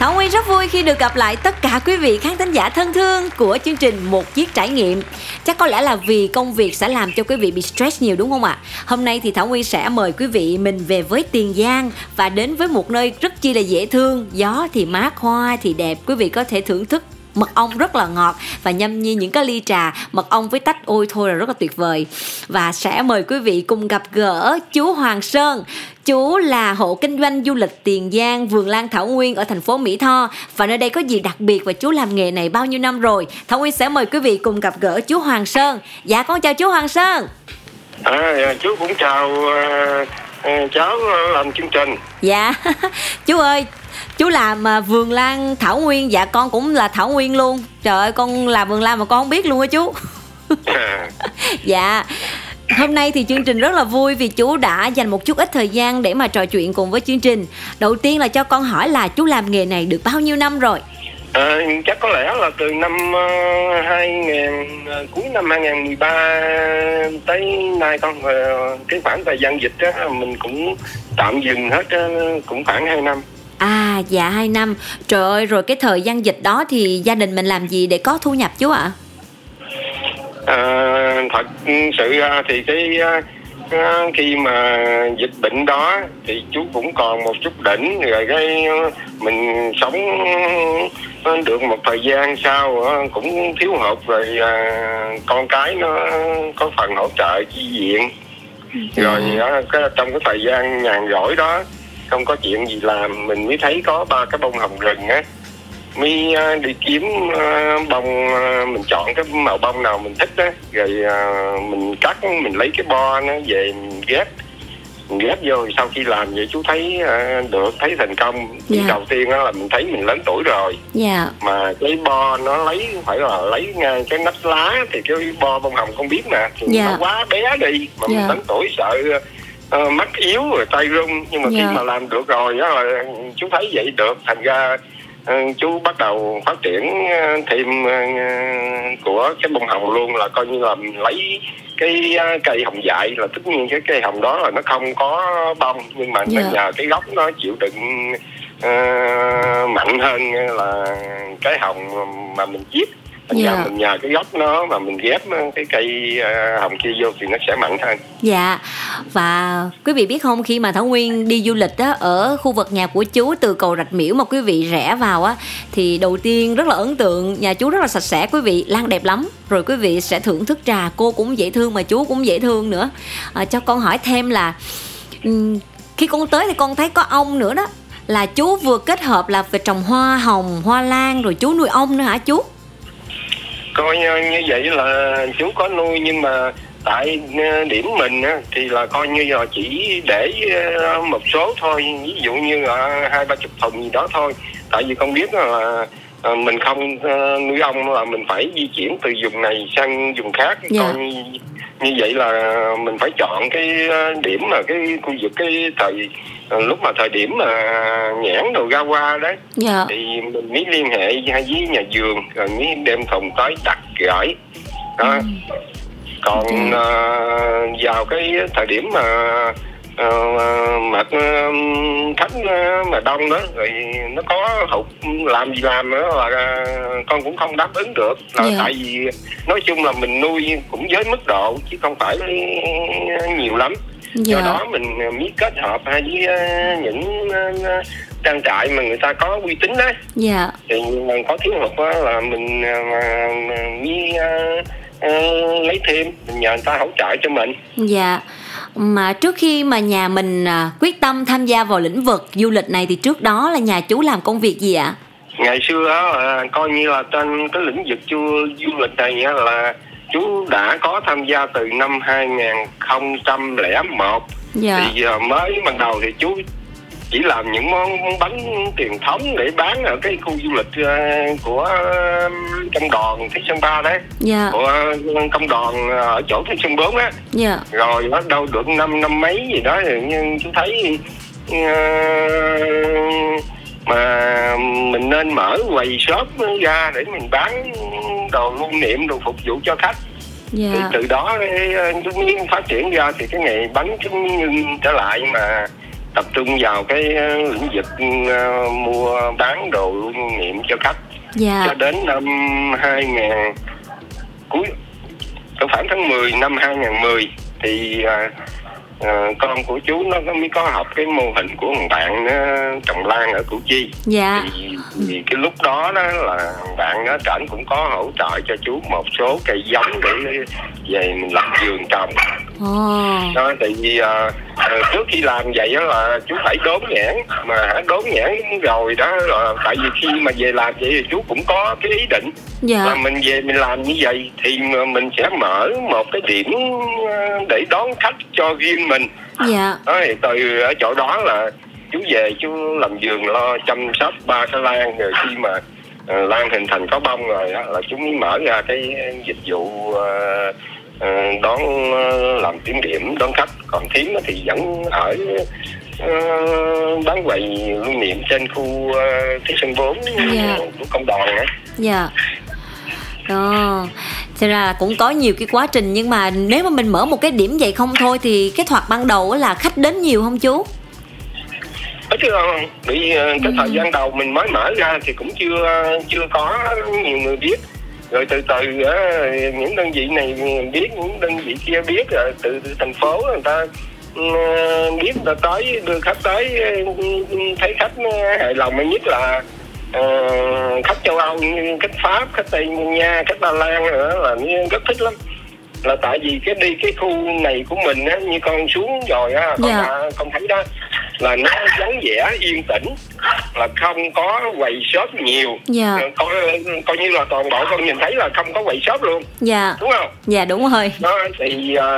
Thảo Nguyên rất vui khi được gặp lại tất cả quý vị khán thính giả thân thương của chương trình Một Chiếc Trải Nghiệm. Chắc có lẽ là vì công việc sẽ làm cho quý vị bị stress nhiều đúng không ạ? Hôm nay thì Thảo Nguyên sẽ mời quý vị mình về với Tiền Giang và đến với một nơi rất chi là dễ thương, gió thì mát, hoa thì đẹp. Quý vị có thể thưởng thức mật ong rất là ngọt và nhâm nhi những cái ly trà. Mật ong với tách ôi thôi là rất là tuyệt vời. Và sẽ mời quý vị cùng gặp gỡ chú Hoàng Sơn. Chú là hộ kinh doanh du lịch Tiền Giang Vườn Lan Thảo Nguyên ở thành phố Mỹ Tho. Và nơi đây có gì đặc biệt và chú làm nghề này bao nhiêu năm rồi? Thảo Nguyên sẽ mời quý vị cùng gặp gỡ chú Hoàng Sơn. Dạ con chào chú Hoàng Sơn. À, dạ, chú cũng chào uh, cháu làm chương trình. Dạ, chú ơi, chú làm uh, vườn lan Thảo Nguyên, dạ con cũng là Thảo Nguyên luôn. Trời ơi, con làm vườn lan mà con không biết luôn á chú. dạ. Hôm nay thì chương trình rất là vui vì chú đã dành một chút ít thời gian để mà trò chuyện cùng với chương trình. Đầu tiên là cho con hỏi là chú làm nghề này được bao nhiêu năm rồi? À, chắc có lẽ là từ năm uh, 2000 uh, cuối năm 2013 tới nay con uh, cái khoảng thời gian dịch đó mình cũng tạm dừng hết uh, cũng khoảng 2 năm. À dạ 2 năm. Trời ơi rồi cái thời gian dịch đó thì gia đình mình làm gì để có thu nhập chú ạ? À? À, thật sự ra thì cái uh, khi mà dịch bệnh đó thì chú cũng còn một chút đỉnh rồi cái mình sống được một thời gian sau cũng thiếu hụt rồi con cái nó có phần hỗ trợ chi viện rồi cái trong cái thời gian nhàn rỗi đó không có chuyện gì làm mình mới thấy có ba cái bông hồng rừng á mi đi kiếm bông mình chọn cái màu bông nào mình thích á rồi mình cắt mình lấy cái bo nó về mình ghép mình ghép vô sau khi làm vậy chú thấy được thấy thành công Dạ. đầu tiên á là mình thấy mình lớn tuổi rồi Dạ. mà cái bo nó lấy phải là lấy ngay cái nắp lá thì cái bo bông hồng không biết mà thì Dạ. nó quá bé đi mà mình Dạ. lớn tuổi sợ uh, mắt yếu rồi tay run nhưng mà Dạ. khi mà làm được rồi đó là chú thấy vậy được thành ra ờ, chú bắt đầu phát triển ờ, thêm ờ, của cái bông hồng luôn là coi như là mình lấy cái cây hồng dại là tất nhiên cái cây hồng đó là nó không có bông nhưng mà Dạ. nhờ cái gốc nó chịu đựng ờ, mạnh hơn là cái hồng mà mình chiết Thành Dạ. ra mình nhờ cái gốc nó mà mình ghép cái cây ờ, hồng kia vô thì nó sẽ mạnh hơn. Dạ. Và quý vị biết không khi mà Thảo Nguyên đi du lịch á Ở khu vực nhà của chú từ cầu Rạch Miễu mà quý vị rẽ vào á Thì đầu tiên rất là ấn tượng Nhà chú rất là sạch sẽ quý vị Lan đẹp lắm. Rồi quý vị sẽ thưởng thức trà Cô cũng dễ thương mà chú cũng dễ thương nữa. À, Cho con hỏi thêm là ừm, Khi con tới thì con thấy có ong nữa đó. Là chú vừa kết hợp là về trồng hoa hồng, hoa lan Rồi chú nuôi ong nữa hả chú? Coi như, như vậy là chú có nuôi nhưng mà tại ờ, điểm mình á, thì là coi như là chỉ để ờ, một số thôi. Ví dụ như là hai ba chục thùng gì đó thôi. Tại vì không biết là ờ, mình không ờ, nuôi ong là mình phải di chuyển từ vùng này sang vùng khác. Dạ. coi như, như vậy là mình phải chọn cái ờ, điểm mà cái khu vực cái thời lúc mà thời điểm mà nhãn đồ ra qua đấy. Dạ. Thì mình mới liên hệ với nhà vườn rồi mới đem thùng tới đặt gửi. Đó. Còn ờ, vào cái thời điểm mà ờ, ờ, khách ờ, mà đông đó rồi nó có hụt làm gì làm nữa là ờ, con cũng không đáp ứng được. Là Dạ. tại vì nói chung là mình nuôi cũng với mức độ chứ không phải nhiều lắm. Do Dạ. đó mình ờ, mới kết hợp với ờ, những ờ, trang trại mà người ta có uy tín đó Dạ. Thì mình có thiếu hụt là mình ờ, mới ờ, ờ, lấy thêm mình nhờ người ta hỗ trợ cho mình. Dạ mà trước khi mà nhà mình à, quyết tâm tham gia vào lĩnh vực du lịch này thì trước đó là nhà chú làm công việc gì ạ? ngày xưa á là coi như là trên cái lĩnh vực du, du lịch này á là chú đã có tham gia từ năm 2001 Dạ thì giờ mới ban đầu thì chú chỉ làm những món bánh truyền thống để bán ở cái khu du lịch ờ, của công đoàn Thị Sơn Ba đấy. Dạ. Của công đoàn ở chỗ Thị Sơn Bốn á. Dạ. Rồi bắt đầu được năm năm mấy gì đó thì nhưng chú thấy ờ, mà mình nên mở quầy shop ra để mình bán đồ lưu niệm đồ phục vụ cho khách. Thì dạ từ đó ờ, chúng phát triển ra thì cái nghề bánh chúng trở lại mà tập trung vào cái ờ, lĩnh vực ờ, mua bán đồ lưu niệm cho khách. Dạ. Cho đến năm 2000 cuối khoảng tháng 10 năm 2010 thì à, à, con của chú nó mới có học cái mô hình của một bạn trồng lan ở Củ Chi. Dạ. Thì, thì cái lúc đó đó là bạn nó trển cũng có hỗ trợ cho chú một số cây giống để về mình lập vườn trồng. Ồ. Đó tại vì à, trước khi làm vậy đó là chú phải đốn nhãn mà đốn nhãn rồi đó là tại vì khi mà về làm vậy thì chú cũng có cái ý định là dạ mình về mình làm như vậy thì mà mình sẽ mở một cái điểm ờ, để đón khách cho riêng mình. Dạ. Đó thì từ ở chỗ đó là chú về chú làm vườn lo chăm sóc ba cái lan rồi khi mà ờ, lan hình thành có bông rồi đó, là chú mới mở ra cái dịch vụ ờ, đón làm điểm điểm đón khách còn thím thì vẫn ở ờ, bán quầy lưu niệm trên khu uh, Thị Sơn 4 Dạ. của công đoàn á dạ đó Thật ra là cũng có nhiều cái quá trình nhưng mà nếu mà mình mở một cái điểm vậy không thôi thì cái thoạt ban đầu là khách đến nhiều không chú? Có chứ không? Vì ờ, cái thời gian đầu mình mới mở ra thì cũng chưa chưa có nhiều người biết. Rồi từ từ ờ, những đơn vị này biết, những đơn vị kia biết rồi từ, từ thành phố người ta ừ, biết người ta tới đưa khách tới ừ, thấy khách hài lòng nhất là ờ, khách châu Âu như khách Pháp, khách Tây Nha, khách Ba Lan nữa là rất thích lắm là tại vì cái đi cái khu này của mình á như con xuống rồi á con, Dạ. đã- con thấy đó là nó vắng vẻ yên tĩnh là không có quầy shop nhiều. Dạ. Ờ, coi coi như là toàn bộ con nhìn thấy là không có quầy shop luôn. Dạ, đúng không? Dạ đúng rồi. đó thì à,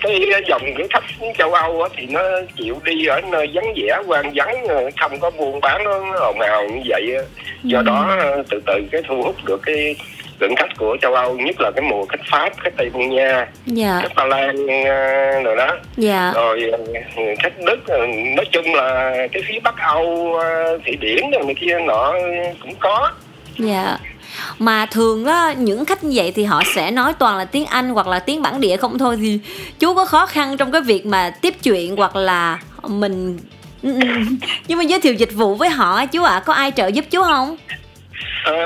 cái dòng cái khách châu Âu á, thì nó chịu đi ở nơi vắng vẻ quan vắng ờ, không có buôn bán nó ồn ào như vậy do đó ờ, từ từ cái thu hút được cái lượng khách của châu Âu nhất là cái mùa khách Pháp khách Tây Ban Nha Dạ, khách Ba Lan ờ, rồi đó. Dạ, rồi ờ, khách Đức ờ, nói chung là cái phía Bắc Âu Thụy Điển rồi này kia nọ cũng có. Dạ. Mà thường á, những khách như vậy thì họ sẽ nói toàn là tiếng Anh hoặc là tiếng bản địa không thôi thì chú có khó khăn trong cái việc mà tiếp chuyện hoặc là mình nhưng mà giới thiệu dịch vụ với họ chú ạ có ai trợ giúp chú không Ờ,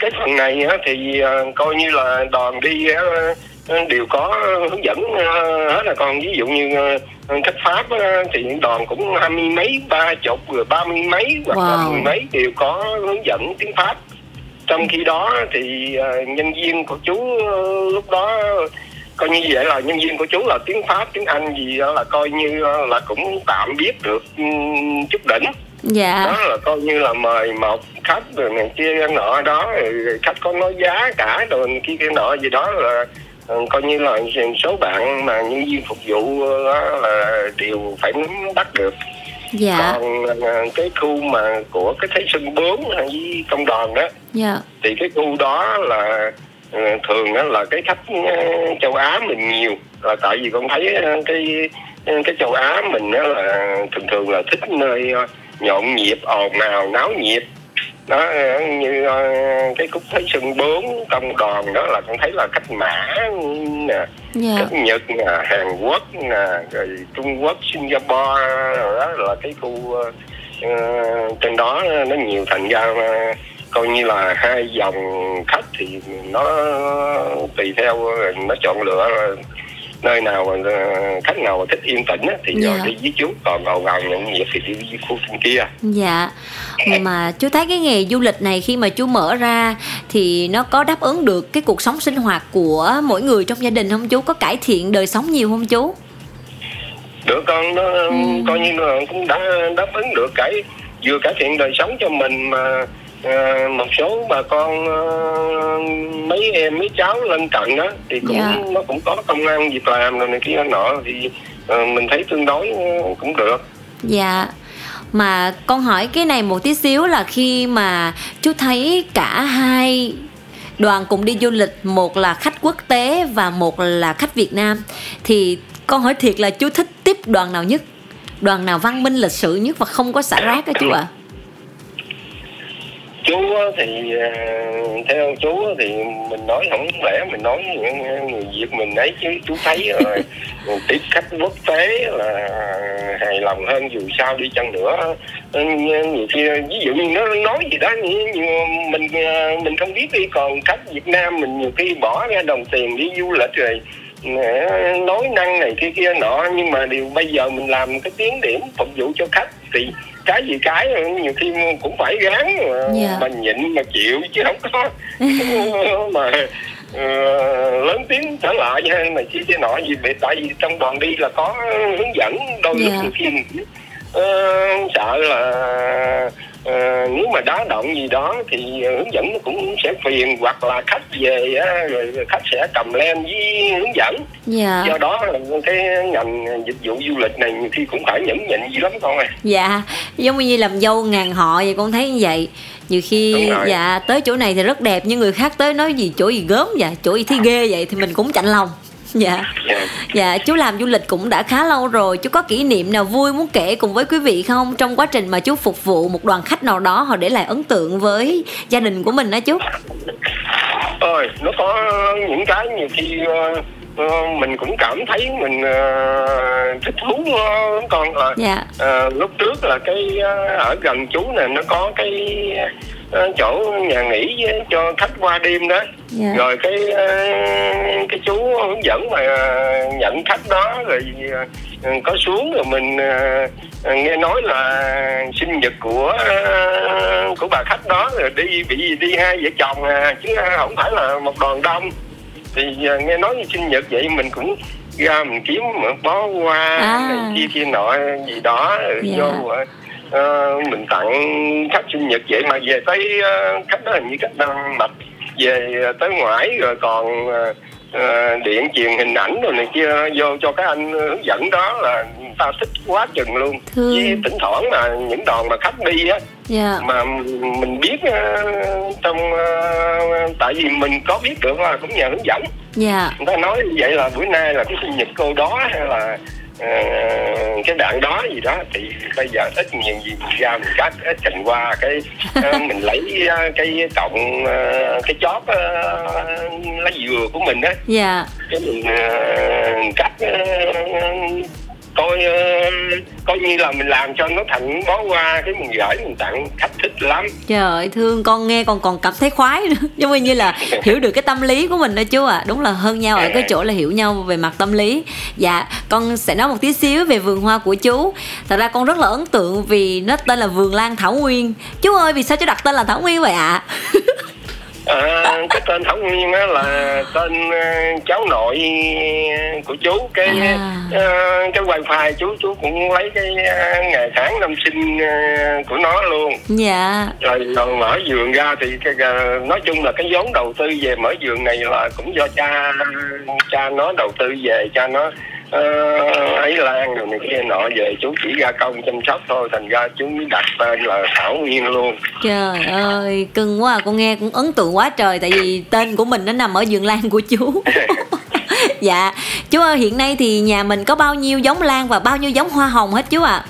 cái phần này á, thì ờ, coi như là đoàn đi ờ, đều có hướng dẫn hết là còn ví dụ như khách pháp á, thì đoàn cũng hai mươi mấy ba chục rồi ba mươi mấy hoặc là mười mấy đều có hướng dẫn tiếng pháp. Trong khi đó thì nhân viên của chú lúc đó coi như vậy là nhân viên của chú là tiếng pháp tiếng anh gì đó là coi như là cũng tạm biết được chút đỉnh dạ. Đó là coi như là mời một khách rồi này kia nọ đó rồi khách có nói giá cả rồi kia kia nọ gì đó là ờ, coi như là số bạn mà nhân viên phục vụ đó là đều phải nắm bắt được. Dạ. Còn ờ, cái khu mà của cái thế sân 4 với công đoàn đó dạ. thì cái khu đó là ờ, thường đó là cái khách ờ, châu Á mình nhiều. Là tại vì con thấy cái cái châu Á mình đó là thường thường là thích nơi nhộn nhịp ồn ào náo nhiệt. Đó ờ, như ờ, cái khúc thấy sân 4 công đoàn đó là con thấy là khách mã nè dạ. khách Nhật nè Hàn Quốc nè rồi Trung Quốc Singapore đó là cái khu ờ, trên đó nó nhiều thành ra ờ, coi như là hai dòng khách thì nó tùy theo nó chọn lựa rồi nơi nào mà ờ, khách nào mà thích yên tĩnh á, thì Dạ. rồi đi với chú còn ồn ào nhộn nhịp thì đi với khu bên kia Dạ Mà chú thấy cái nghề du lịch này khi mà chú mở ra Thì nó có đáp ứng được cái cuộc sống sinh hoạt của mỗi người trong gia đình không chú? Có cải thiện đời sống nhiều không chú? được con nó Ừ. coi như là cũng đã đáp ứng được cái vừa cải thiện đời sống cho mình mà ờ, một số bà con ờ, mấy em mấy cháu lân cận đó thì cũng Dạ. nó cũng có công ăn việc làm rồi này kia nọ thì ờ, mình thấy tương đối cũng được Dạ mà con hỏi cái này một tí xíu là khi mà chú thấy cả hai đoàn cùng đi du lịch một là khách quốc tế và một là khách Việt Nam thì con hỏi thiệt là chú thích tiếp đoàn nào nhất đoàn nào văn minh lịch sự nhất và không có xả rác đó chú ạ à? Chú thì ờ, theo chú thì mình nói không lẽ mình nói người việt mình ấy chứ chú thấy rồi. Tiếp khách quốc tế là hài lòng hơn dù sao đi chăng nữa. Nhiều khi ví dụ như nó nói gì đó mình ờ, mình không biết đi còn khách việt nam mình nhiều khi bỏ ra đồng tiền đi du lịch rồi ờ, nói năng này kia kia nọ nhưng mà điều bây giờ mình làm cái tiếng điểm phục vụ cho khách thì cái gì cái nhiều khi cũng phải gán yeah. Dạ. mà nhịn mà chịu chứ không có mà uh, lớn tiếng trở lại hay mà chi cái nọ gì vậy tại vì trong đoàn đi là có hướng dẫn đôi yeah. lúc dạ. khi uh, sợ là à, nếu mà đá động gì đó thì hướng dẫn cũng sẽ phiền hoặc là khách về á, rồi khách sẽ cầm lên với hướng dẫn. Dạ. do đó là cái ngành dịch vụ du lịch này nhiều khi cũng phải nhẫn nhịn gì lắm con ơi dạ giống như làm dâu ngàn họ vậy con thấy như vậy. Nhiều khi dạ tới chỗ này thì rất đẹp nhưng người khác tới nói gì chỗ gì gớm vậy chỗ gì thấy ghê vậy thì mình cũng chạnh lòng dạ. Dạ. Chú làm du lịch cũng đã khá lâu rồi. Chú có kỷ niệm nào vui muốn kể cùng với quý vị không? Trong quá trình mà chú phục vụ một đoàn khách nào đó họ để lại ấn tượng với gia đình của mình đó chú. Ơi nó có những cái nhiều khi uh, mình cũng cảm thấy mình uh, thích thú uh, con uh, dạ. uh, lúc trước là cái uh, ở gần chú này nó có cái chỗ nhà nghỉ cho khách qua đêm đó. Dạ. rồi cái uh, cái chú hướng dẫn mà uh, nhận khách đó rồi có xuống rồi mình nghe nói là sinh nhật của của bà khách đó rồi đi bị đi hai vợ chồng à chứ không phải là một đoàn đông thì nghe nói sinh nhật vậy mình cũng ra mình kiếm bó hoa à. này kia kia nọ gì đó. Dạ. vô uh, mình tặng khách sinh nhật vậy mà về tới uh, khách đó hình như khách đang mập về tới ngoại rồi còn uh, uh, điện truyền hình ảnh rồi này kia vô cho các anh hướng dẫn đó là ta thích quá chừng luôn Thương. với thỉnh thoảng mà những đoàn mà khách đi á yeah. Dạ. mà mình biết uh, trong uh, tại vì mình có biết được là cũng nhờ hướng dẫn yeah. Dạ. người ta nói vậy là bữa nay là cái sinh nhật cô đó hay là uh, cái đoạn đó gì đó thì bây giờ ít nhiều gì mình ra mình cắt ít trình qua cái uh, mình lấy uh, cái cọng uh, cái chóp uh, lá dừa của mình đó dạ. Cái mình uh, cắt uh, coi uh, coi như là mình làm cho nó thành bó hoa cái mình gửi mình tặng khách thích lắm. Trời ơi thương con nghe còn còn cảm thấy khoái nữa. Giống như là hiểu được cái tâm lý của mình đó chú ạ. À. đúng là hơn nhau ở cái chỗ là hiểu nhau về mặt tâm lý. Dạ con sẽ nói một tí xíu về vườn hoa của chú. Thật ra con rất là ấn tượng vì nó tên là vườn lan thảo nguyên. Chú ơi vì sao chú đặt tên là thảo nguyên vậy ạ? à? À, cái tên Thảo Nguyên á là tên uh, cháu nội của chú. Cái à. uh, cái wifi chú chú cũng lấy cái uh, ngày tháng năm sinh uh, của nó luôn. Dạ. Rồi, rồi mở vườn ra thì cái, nói chung là cái vốn đầu tư về mở vườn này là cũng do cha cha nó đầu tư về cha nó uh, ấy lan rồi này kia nọ về chú chỉ ra công chăm sóc thôi thành ra chú mới đặt tên là thảo nguyên luôn trời ơi cưng quá à, con nghe cũng ấn tượng quá trời tại vì tên của mình nó nằm ở vườn lan của chú dạ chú ơi hiện nay thì nhà mình có bao nhiêu giống lan và bao nhiêu giống hoa hồng hết chú ạ à?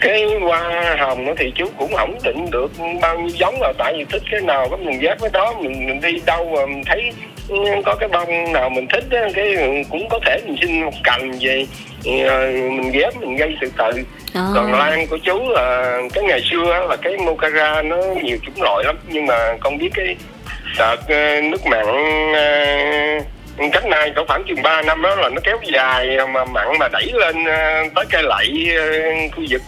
Cái hoa hồng thì chú cũng không định được bao nhiêu giống rồi tại vì thích cái nào có mình ghép cái đó mình, mình đi đâu mà mình thấy có cái bông nào mình thích á, cái cũng có thể mình xin một cành về mình ghép mình gây từ từ à. còn lan của chú là cái ngày xưa là cái mocara nó nhiều chủng loại lắm nhưng mà con biết cái đợt ờ, nước mặn ờ, cách nay có khoảng chừng 3 năm đó là nó kéo dài mà mặn mà đẩy lên ờ, tới cây lậy khu vực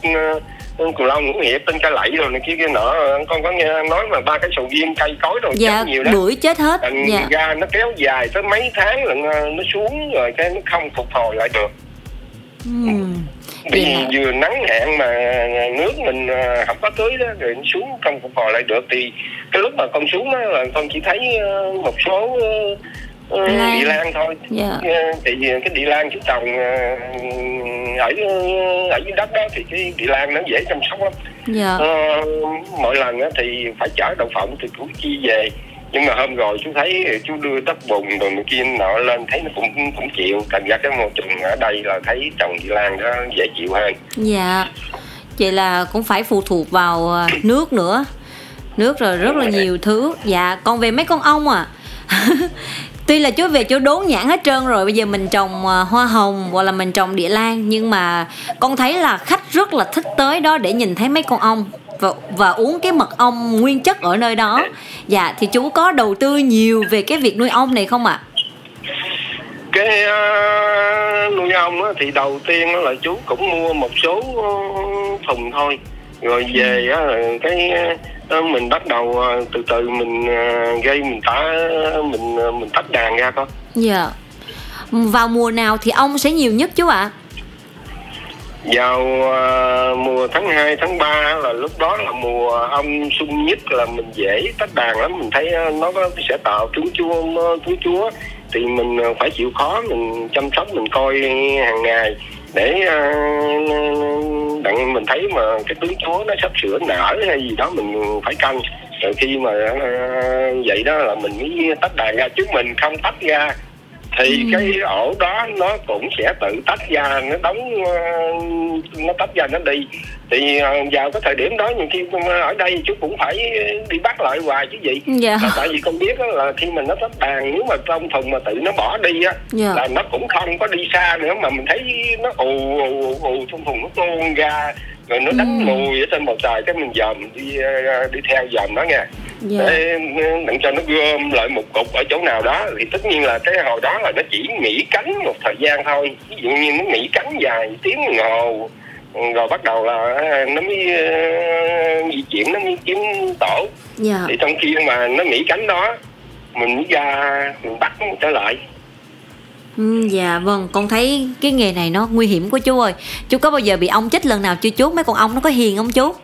cù long ngũ hiệp tên cây lậy rồi này kia kia nọ con có nghe nói mà ba cái sầu riêng cây cối rồi dạ, chết nhiều đó bưởi chết hết Thành dạ. ra nó kéo dài tới mấy tháng là nó xuống rồi cái nó không phục hồi lại được uhm. vì dạ. vừa nắng hạn mà nước mình không có tưới đó rồi nó xuống không phục hồi lại được thì cái lúc mà con xuống đó là con chỉ thấy một số ờ, Lan. địa lan. Thôi. Dạ. Ờ, thì cái địa lan chú trồng ờ, ở ở dưới đất đó thì cái địa lan nó dễ chăm sóc lắm. Dạ. Ờ, mỗi lần thì phải chở đậu phộng từ Củ Chi về. Nhưng mà hôm rồi chú thấy chú đưa đất bùn rồi này kia nọ lên thấy nó cũng cũng chịu. Thành ra cái môi trường ở đây là thấy trồng địa lan nó dễ chịu hơn. Dạ. Vậy là cũng phải phụ thuộc vào nước nữa. Nước rồi rất là nhiều thứ. Dạ còn về mấy con ong à tuy là chú về chú đốn nhãn hết trơn rồi bây giờ mình trồng à, hoa hồng hoặc là mình trồng địa lan nhưng mà con thấy là khách rất là thích tới đó để nhìn thấy mấy con ong và, và uống cái mật ong nguyên chất ở nơi đó. Dạ thì chú có đầu tư nhiều về cái việc nuôi ong này không ạ? Cái uh, nuôi ong á, thì đầu tiên á là chú cũng mua một số ờ, thùng thôi. Rồi về á, cái mình bắt đầu ờ, từ từ mình ờ, gây mình tả mình ờ, mình tách đàn ra coi dạ. Vào mùa nào thì ong sẽ nhiều nhất chú ạ? Vào ờ, mùa tháng 2, tháng 3 là lúc đó là mùa ong sung nhất là mình dễ tách đàn lắm. Mình thấy nó sẽ tạo trứng chua trứng chúa thì mình phải chịu khó mình chăm sóc mình coi hàng ngày để ờ, đặng mình thấy mà cái tướng chúa nó sắp sửa nở hay gì đó, mình phải canh rồi khi mà ờ, vậy đó là mình mới tách đàn ra. Chứ mình không tách ra thì cái ổ đó nó cũng sẽ tự tách ra nó đóng ờ, nó tách ra nó đi. Thì ờ, vào cái thời điểm đó nhiều khi ở đây chú cũng phải đi bắt lại hoài chứ gì. Dạ. Là tại vì con biết á, là khi mình nó tách đàn nếu mà trong thùng mà tự nó bỏ đi á dạ. là nó cũng không có đi xa nữa. Mà mình thấy nó ù ù ù trong thùng nó tuôn ra rồi nó đánh Ừ. mùi ở trên bầu trời cái mình dòm đi ờ, đi theo dòm nó nha dạ. Để đặng cho nó gom lại một cục ở chỗ nào đó. Thì tất nhiên là cái hồi đó là nó chỉ nghỉ cánh một thời gian thôi. Ví dụ như nó nghỉ cánh dài tiếng đồng hồ. Rồi bắt đầu là à, nó mới ờ, di chuyển nó mới kiếm tổ. Dạ. Thì trong khi mà nó nghỉ cánh đó mình mới ra mình bắt nó trở lại. Ừ, dạ vâng. Con thấy cái nghề này nó nguy hiểm quá chú ơi. Chú có bao giờ bị ong chích lần nào chưa chú? Mấy con ong nó có hiền không chú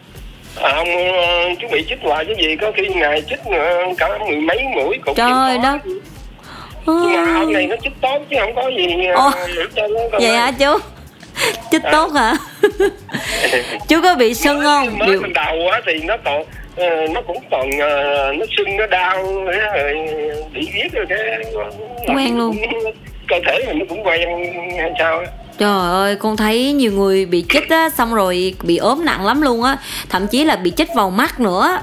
à, ông ờ, chú bị chích hoài cái gì có khi ngày chích ờ, cả mười mấy mũi cũng trời đất. khó. nhưng mà ông này nó chích tốt chứ không có gì ờ, Ồ. vậy hả chú? Chích tốt hả? Chú có bị sưng không? mới Điều... đầu á thì nó còn ờ, nó cũng còn ờ, nó sưng nó đau rồi bị viết rồi cái Quen luôn. cơ thể mình nó cũng quen hay sao á trời ơi con thấy nhiều người bị chích á xong rồi bị ốm nặng lắm luôn á. Thậm chí là bị chích vào mắt nữa.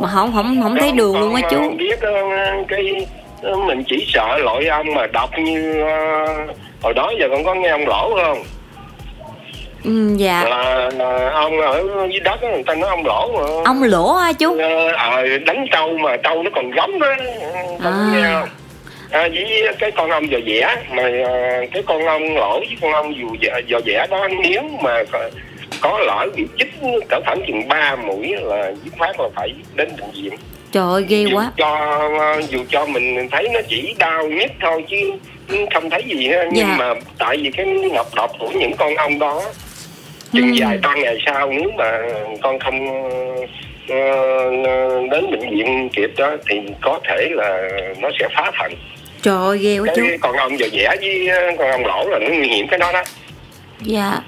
Mà không không không thấy đường luôn á chú. ờ, biết ờ, cái ờ, mình chỉ sợ loại ong mà độc như ờ, hồi đó giờ con có nghe ông lỗ không? Ừ, dạ. Là, là ông ở dưới đất người ta nói ông lỗ mà. Ong lỗ hả chú? Ờ, ờ, đánh trâu mà trâu nó còn gấm đó. À. nghe không à, với cái con ong giò vẽ mà ờ, cái con ong lỗ với con ong dù giò vẽ đó nếu mà có, có lỡ bị chích cỡ khoảng chừng ba mũi là dứt khoát là phải đến bệnh viện trời ơi ghê dù quá cho dù cho mình thấy nó chỉ đau nhất thôi chứ không thấy gì hết nhưng Dạ. mà tại vì cái ngọc độc của những con ong đó chừng Ừ. vài ba ngày sau nếu mà con không ờ, đến bệnh viện kịp đó thì có thể là nó sẽ phá thận trời ơi ghê quá chú. con ong giờ vẽ với con ong lỗ là nó nguy hiểm cái đó đó. Dạ.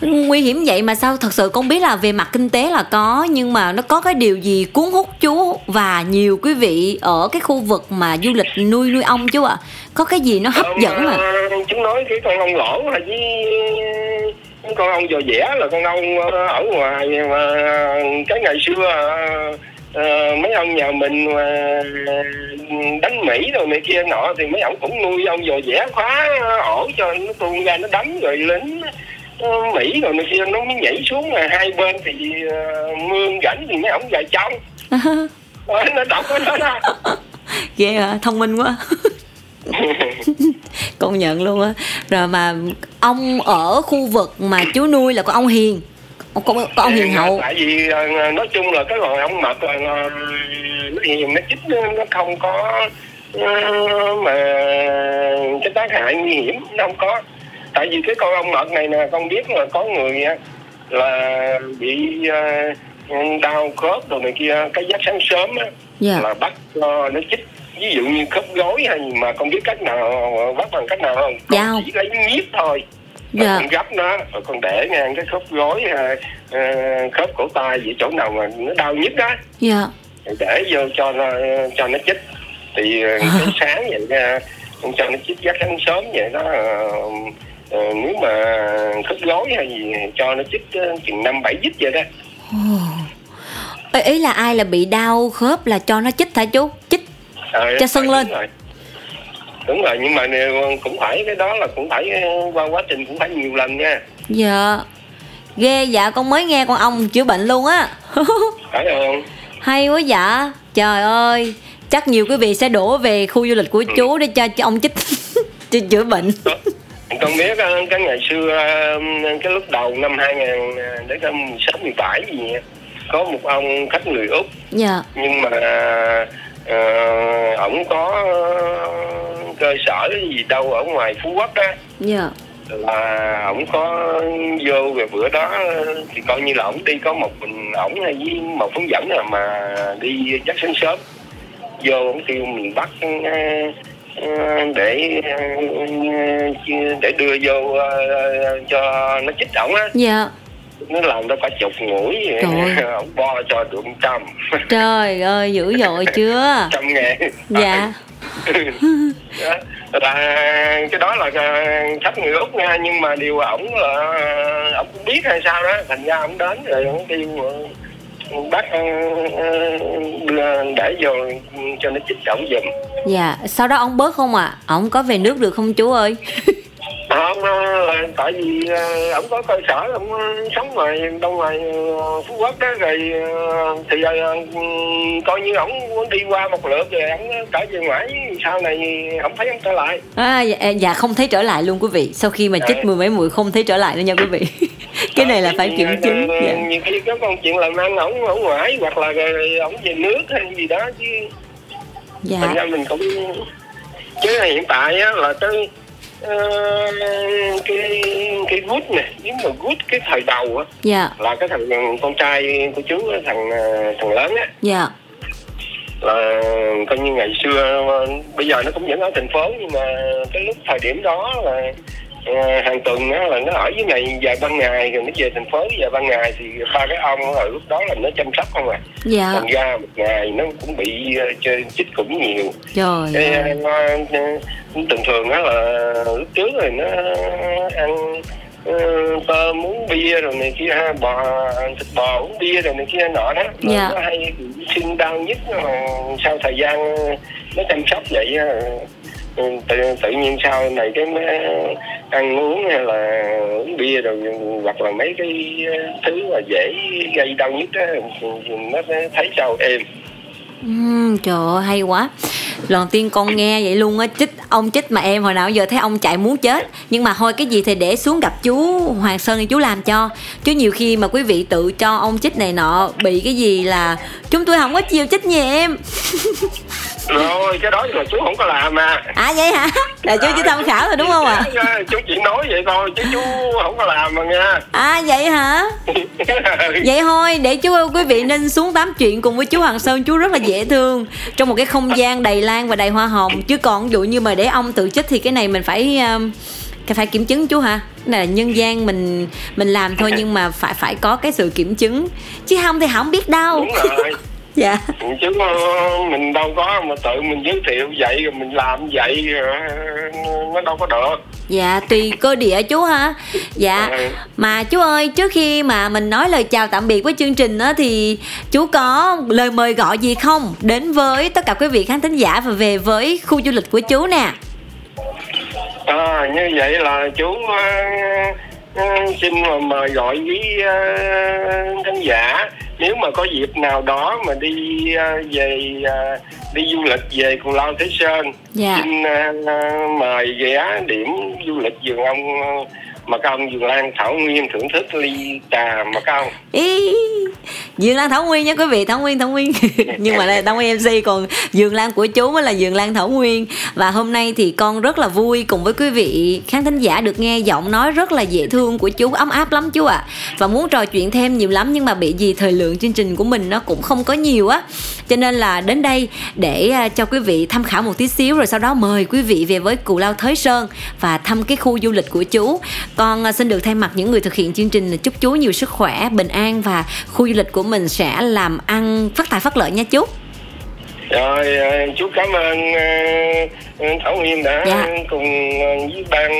Nguy hiểm vậy mà sao? Thật sự con biết là về mặt kinh tế là có Nhưng mà nó có cái điều gì cuốn hút chú Và nhiều quý vị ở cái khu vực mà du lịch nuôi nuôi ong chú ạ? Có cái gì nó hấp dẫn à Ờ, chúng nói cái con ong lỗ là với con ong giò vẽ là con ong ờ, ở ngoài mà cái ngày xưa ờ, mấy ông nhà mình mà đánh mỹ rồi này kia nọ thì mấy ông cũng nuôi ong giò vẽ khóa ổ cho nó tuôn ra nó đấm rồi lính ờ, mỹ rồi này kia nó mới nhảy xuống mà hai bên thì ờ, mương rảnh thì mấy ông dài trong Ờ, nó đọc cái đó đó. Ghê à, thông minh quá. Công nhận luôn á. Rồi mà ong ở khu vực mà chú nuôi là con ong hiền Con, con, con ong hiền hậu? Tại vì ờ, nói chung là cái loài ong mật là ờ, nó hiền nó chích nó không có ờ, mà cái tác hại nguy hiểm nó không có. Tại vì cái con ong mật này nè con biết là có người là bị đau khớp rồi này kia cái giấc sáng sớm á, Dạ. là bắt cho nó chích. Ví dụ như khớp gối hay mà con biết cách nào bắt bằng cách nào không? Con Dạ không. chỉ lấy nhíp thôi Dạ. con gấp nó rồi con để ngang cái khớp gối à, à, khớp cổ tay vậy chỗ nào mà nó đau nhức đó. Dạ. Để vô cho nó cho nó chích. Thì à, cái sáng vậy nha con cho nó chích giấc sáng sớm vậy đó à, à, nếu mà khớp gối hay gì cho nó chích à, chừng năm bảy dít vậy đó. Ê, ý là ai là bị đau khớp là cho nó chích hả chú? Chích Ờ, Cho sưng đúng lên. rồi. Đúng rồi nhưng mà cũng phải cái đó là cũng phải qua quá trình cũng phải nhiều lần nha. Dạ. Ghê dạ con mới nghe con ong chữa bệnh luôn á. Phải không? Hay quá dạ. Trời ơi chắc nhiều quý vị sẽ đổ về khu du lịch của chú để cho, cho ông chích cho chữa bệnh. Con biết ờ, cái ngày xưa ờ, cái lúc đầu năm 2000 đến năm 16 17 gì nha, có một ông khách người úc. Dạ. Nhưng mà ờ, ổng có cơ sở gì đâu ở ngoài phú quốc đó dạ. Là ổng có vô về bữa đó thì coi như là ổng đi có một mình ổng hay với một hướng dẫn à mà đi chắc sáng sớm. Vô ổng kêu mình bắt ờ, ờ, để ờ, để đưa vô cho nó chích ổng á. Dạ. Nó làm ra cả chục mũi ổng bo cho được trăm. Trời ơi dữ dội chưa? Trăm ngàn. Dạ là cái đó là ờ, khách người úc nha, nhưng mà điều ổng là ờ, ổng cũng biết hay sao đó. Thành ra ổng đến rồi ổng kêu ờ, bác ờ, ờ, đưa để vô cho nó chích ổng giùm. Dạ sau đó ông bớt không ạ? À? ông có về nước được không chú ơi? Không tại vì ờ, ổng có cơ sở ổng ờ, sống ngoài đâu ngoài ờ, phú quốc đó rồi ờ, thì coi như ổng đi qua một lượt rồi ổng trở về ngoại sau này ổng thấy ổng trở lại. À, dạ, dạ không thấy trở lại luôn quý vị. Sau khi mà chích Dạ. mười mấy mũi không thấy trở lại nữa nha quý vị cái này là phải kiểm chứng dạ. nhiều khi có con chuyện làm ăn ổng ở ngoài hoặc là ổng về nước hay gì đó chứ. Thành dạ ra mình cũng chứ hiện tại á là tới ờ, cái cái gút nè nếu mà gút cái thời đầu á dạ. là cái thằng con trai của chú thằng ờ, thằng lớn á. Dạ. Là coi như ngày xưa ờ, bây giờ nó cũng vẫn ở thành phố nhưng mà cái lúc thời điểm đó là ờ, hàng tuần á là nó ở dưới này vài ban ngày rồi nó về thành phố vài ban ngày thì ba cái ông ở lúc đó là nó chăm sóc không à. Dạ. Thành ra một ngày nó cũng bị ờ, chơi chích cũng nhiều. Trời cái ơi. ờ, thường thường á là lúc trước rồi nó ăn tôm uống bia rồi này kia ha bò thịt bò uống bia rồi này kia nọ đó. Rồi Dạ. nó hay sưng đau nhất mà sau thời gian nó chăm sóc vậy ừ, tự, tự nhiên sau này cái ăn uống hay là uống bia rồi hoặc là mấy cái ờ, thứ mà dễ gây đau nhất á, nó thấy sao em. Ừ, trời ơi hay quá. Lần tiên con nghe vậy luôn á chích ông chích mà em hồi nào giờ thấy ông chạy muốn chết. Nhưng mà thôi cái gì thì để xuống gặp chú Hoàng Sơn thì chú làm cho. Chứ nhiều khi mà quý vị tự cho ông chích này nọ bị cái gì là chúng tôi không có chiều chích nhà em. rồi cái đó là chú không có làm mà à vậy hả? Là chú chỉ tham khảo thôi đúng không ạ? Dạ, chú chỉ nói vậy thôi chứ chú không có làm mà nha à vậy hả? Vậy thôi để chú quý vị nên xuống tám chuyện cùng với chú Hoàng Sơn. Chú rất là dễ thương. Trong một cái không gian đầy lan và đầy hoa hồng. Chứ còn ví dụ như mà để ông tự chích thì cái này mình phải um, phải kiểm chứng chú hả là nhân gian mình mình làm thôi nhưng mà phải phải có cái sự kiểm chứng. Chứ không thì không biết đâu. Đúng rồi dạ. Chứ mình đâu có mà tự mình giới thiệu vậy rồi mình làm vậy nó đâu có được. Dạ tùy cơ địa chú ha. Dạ Ừ. mà chú ơi trước khi mà mình nói lời chào tạm biệt với chương trình á thì chú có lời mời gọi gì không? Đến với tất cả quý vị khán thính giả và về với khu du lịch của chú nè. À, như vậy là chú xin mời gọi với ờ, khán giả nếu mà có dịp nào đó mà đi ờ, về ờ, đi du lịch về Cù Lao Thế Sơn Dạ. xin mời ghé điểm du lịch vườn ông mà các ông vườn lan thảo nguyên thưởng thức ly trà mật ong ý Dương Lan Thảo Nguyên nha quý vị, Thảo Nguyên Thảo Nguyên. Nhưng mà đây Thảo Nguyên MC còn Dương Lan của chú mới là Dương Lan Thảo Nguyên. Và hôm nay thì con rất là vui cùng với quý vị khán thính giả được nghe giọng nói rất là dễ thương của chú ấm áp lắm chú ạ. À. Và muốn trò chuyện thêm nhiều lắm nhưng mà bị gì thời lượng chương trình của mình nó cũng không có nhiều á. Cho nên là đến đây để à, cho quý vị tham khảo một tí xíu rồi sau đó mời quý vị về với Cù Lao Thới Sơn và thăm cái khu du lịch của chú. Con à, xin được thay mặt những người thực hiện chương trình chúc chú nhiều sức khỏe, bình an và khu du lịch của mình sẽ làm ăn phát tài phát lợi nha chú. Rồi ờ, chú cảm ơn ờ, Thảo Nguyên đã dạ. cùng với ban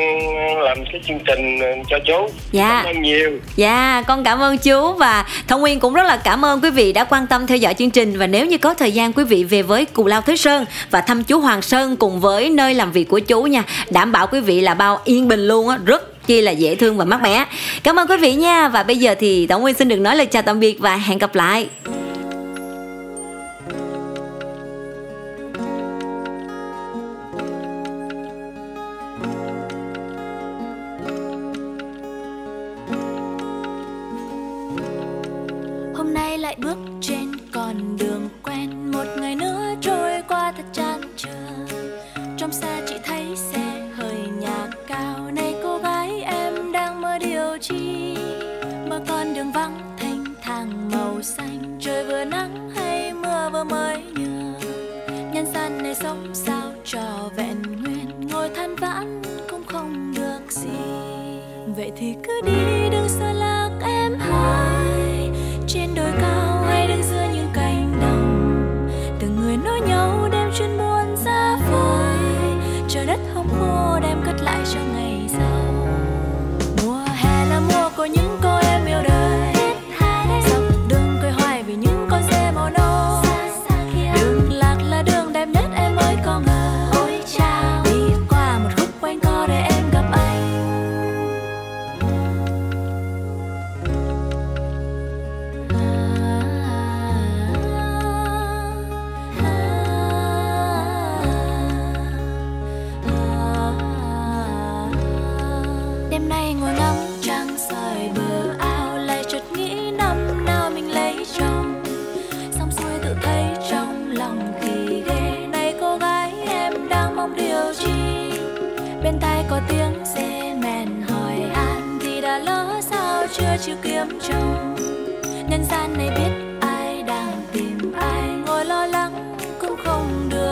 làm cái chương trình cho chú. Dạ. Cảm ơn nhiều. Dạ con cảm ơn chú và Thảo Nguyên cũng rất là cảm ơn quý vị đã quan tâm theo dõi chương trình. Và nếu như có thời gian quý vị về với Cù Lao Thới Sơn và thăm chú Hoàng Sơn cùng với nơi làm việc của chú nha. Đảm bảo quý vị là bao yên bình luôn á rất chi là dễ thương và mát mẻ. Cảm ơn quý vị nha. Và bây giờ thì tổng Nguyên xin được nói lời chào tạm biệt và hẹn gặp lại.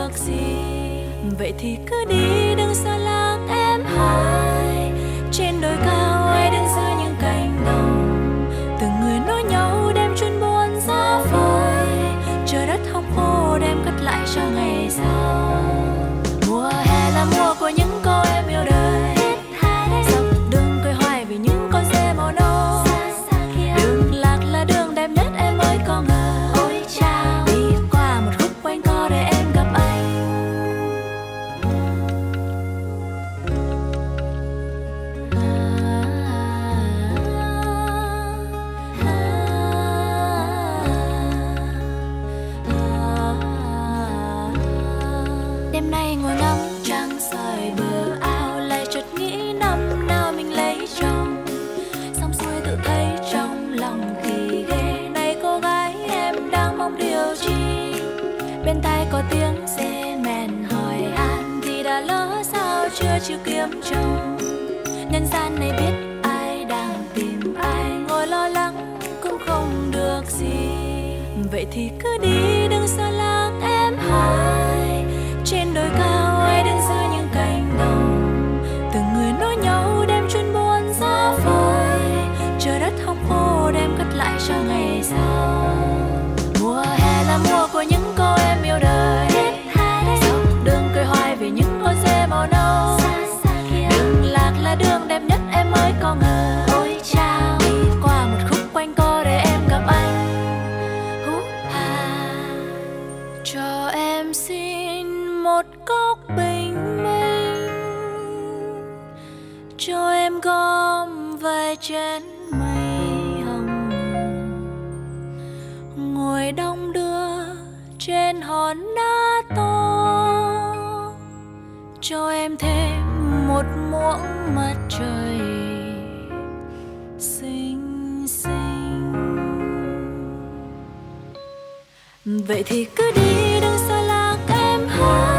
Không gì? Vậy thì cứ đi, đừng xa lạc em hai. Trên đồi cao ai đứng giữa những cánh đồng? Từng người nói nhau đem chuyên buồn ra phơi trời đất hong khô đem cất lại cho ngày sau. Bên tai có tiếng xe men hỏi an thì đã lỡ sao chưa chịu kiếm chồng nhân gian này biết ai đang tìm ai, ngồi lo lắng cũng không được gì vậy thì cứ đi đừng xa lạ. Trên chén mây hồng. Ngồi đông đưa trên hòn đá to, cho em thêm một muỗng mặt trời xinh xinh. Vậy thì cứ đi đừng xa lạc em hỡi